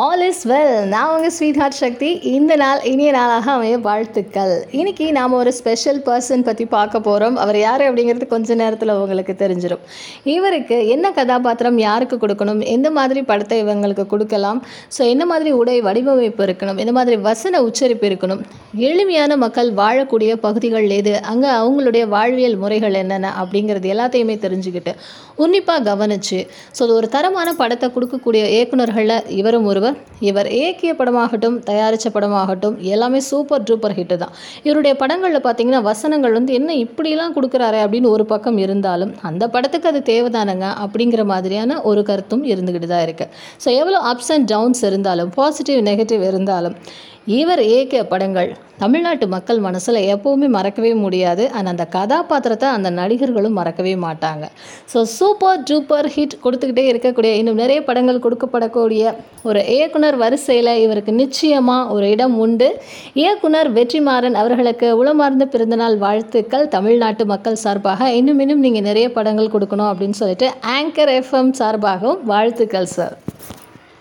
All is well நான் உங்கள் sweet heart சக்தி. இந்த நாள் இனிய நாளாக அமைய வாழ்த்துக்கள். இன்னைக்கு நாம் ஒரு ஸ்பெஷல் பர்சன் பற்றி பார்க்க போகிறோம் அவர் யார் அப்படிங்கிறது கொஞ்ச நேரத்தில் உங்களுக்கு தெரிஞ்சிடும் இவருக்கு என்ன கதாபாத்திரம் யாருக்கு கொடுக்கணும்? எந்த மாதிரி படத்தை இவங்களுக்கு கொடுக்கலாம்? ஸோ என்ன மாதிரி உடை வடிவமைப்பு இருக்கணும்? எந்த மாதிரி வசன உச்சரிப்பு இருக்கணும்? எளிமையான மக்கள் வாழக்கூடிய பகுதிகள் எது? அங்கே அவங்களுடைய வாழ்வியல் முறைகள் என்னென்ன? அப்படிங்கிறது எல்லாத்தையுமே தெரிஞ்சுக்கிட்டு உன்னிப்பாக கவனித்து ஸோ அது ஒரு தரமான படத்தை கொடுக்கக்கூடிய இயக்குனர்களில் இவரும் ஒருவர். இவர் இயக்கிய படமாகட்டும் தயாரித்த படமாகட்டும் எல்லாமே சூப்பர் டூப்பர் ஹிட்டு தான். இவருடைய படங்களில் பார்த்தீங்கன்னா வசனங்கள் வந்து என்ன இப்படிலாம் கொடுக்குறாரு? அப்படின்னு ஒரு பக்கம் இருந்தாலும் அந்த படத்துக்கு அது தேவைதானங்க? அப்படிங்கிற மாதிரியான ஒரு கருத்தும் இருந்துக்கிட்டு தான் இருக்குது ஸோ எவ்வளோ அப்ஸ் அண்ட் டவுன்ஸ் இருந்தாலும் பாசிட்டிவ் நெகட்டிவ் இருந்தாலும் இவர் இயக்கிய படங்கள் தமிழ்நாட்டு மக்கள் மனசில் எப்போவுமே மறக்கவே முடியாது. அண்ட் அந்த கதாபாத்திரத்தை அந்த நடிகர்களும் மறக்கவே மாட்டாங்க. ஸோ சூப்பர் டூப்பர் ஹிட் கொடுத்துக்கிட்டே இருக்கக்கூடிய இன்னும் நிறைய படங்கள் கொடுக்கப்படக்கூடிய ஒரு இயக்குனர் வரிசையில் இவருக்கு நிச்சயமாக ஒரு இடம் உண்டு. இயக்குனர் வெற்றிமாறன் அவர்களுக்கு உளமார்ந்த பிறந்தநாள் வாழ்த்துக்கள். தமிழ்நாட்டு மக்கள் சார்பாக இன்னும் இன்னும் நீங்கள் நிறைய படங்கள் கொடுக்கணும் அப்படின்னு சொல்லிட்டு ஆங்கர் எஃப்எம் சார்பாகவும் வாழ்த்துக்கள் சார்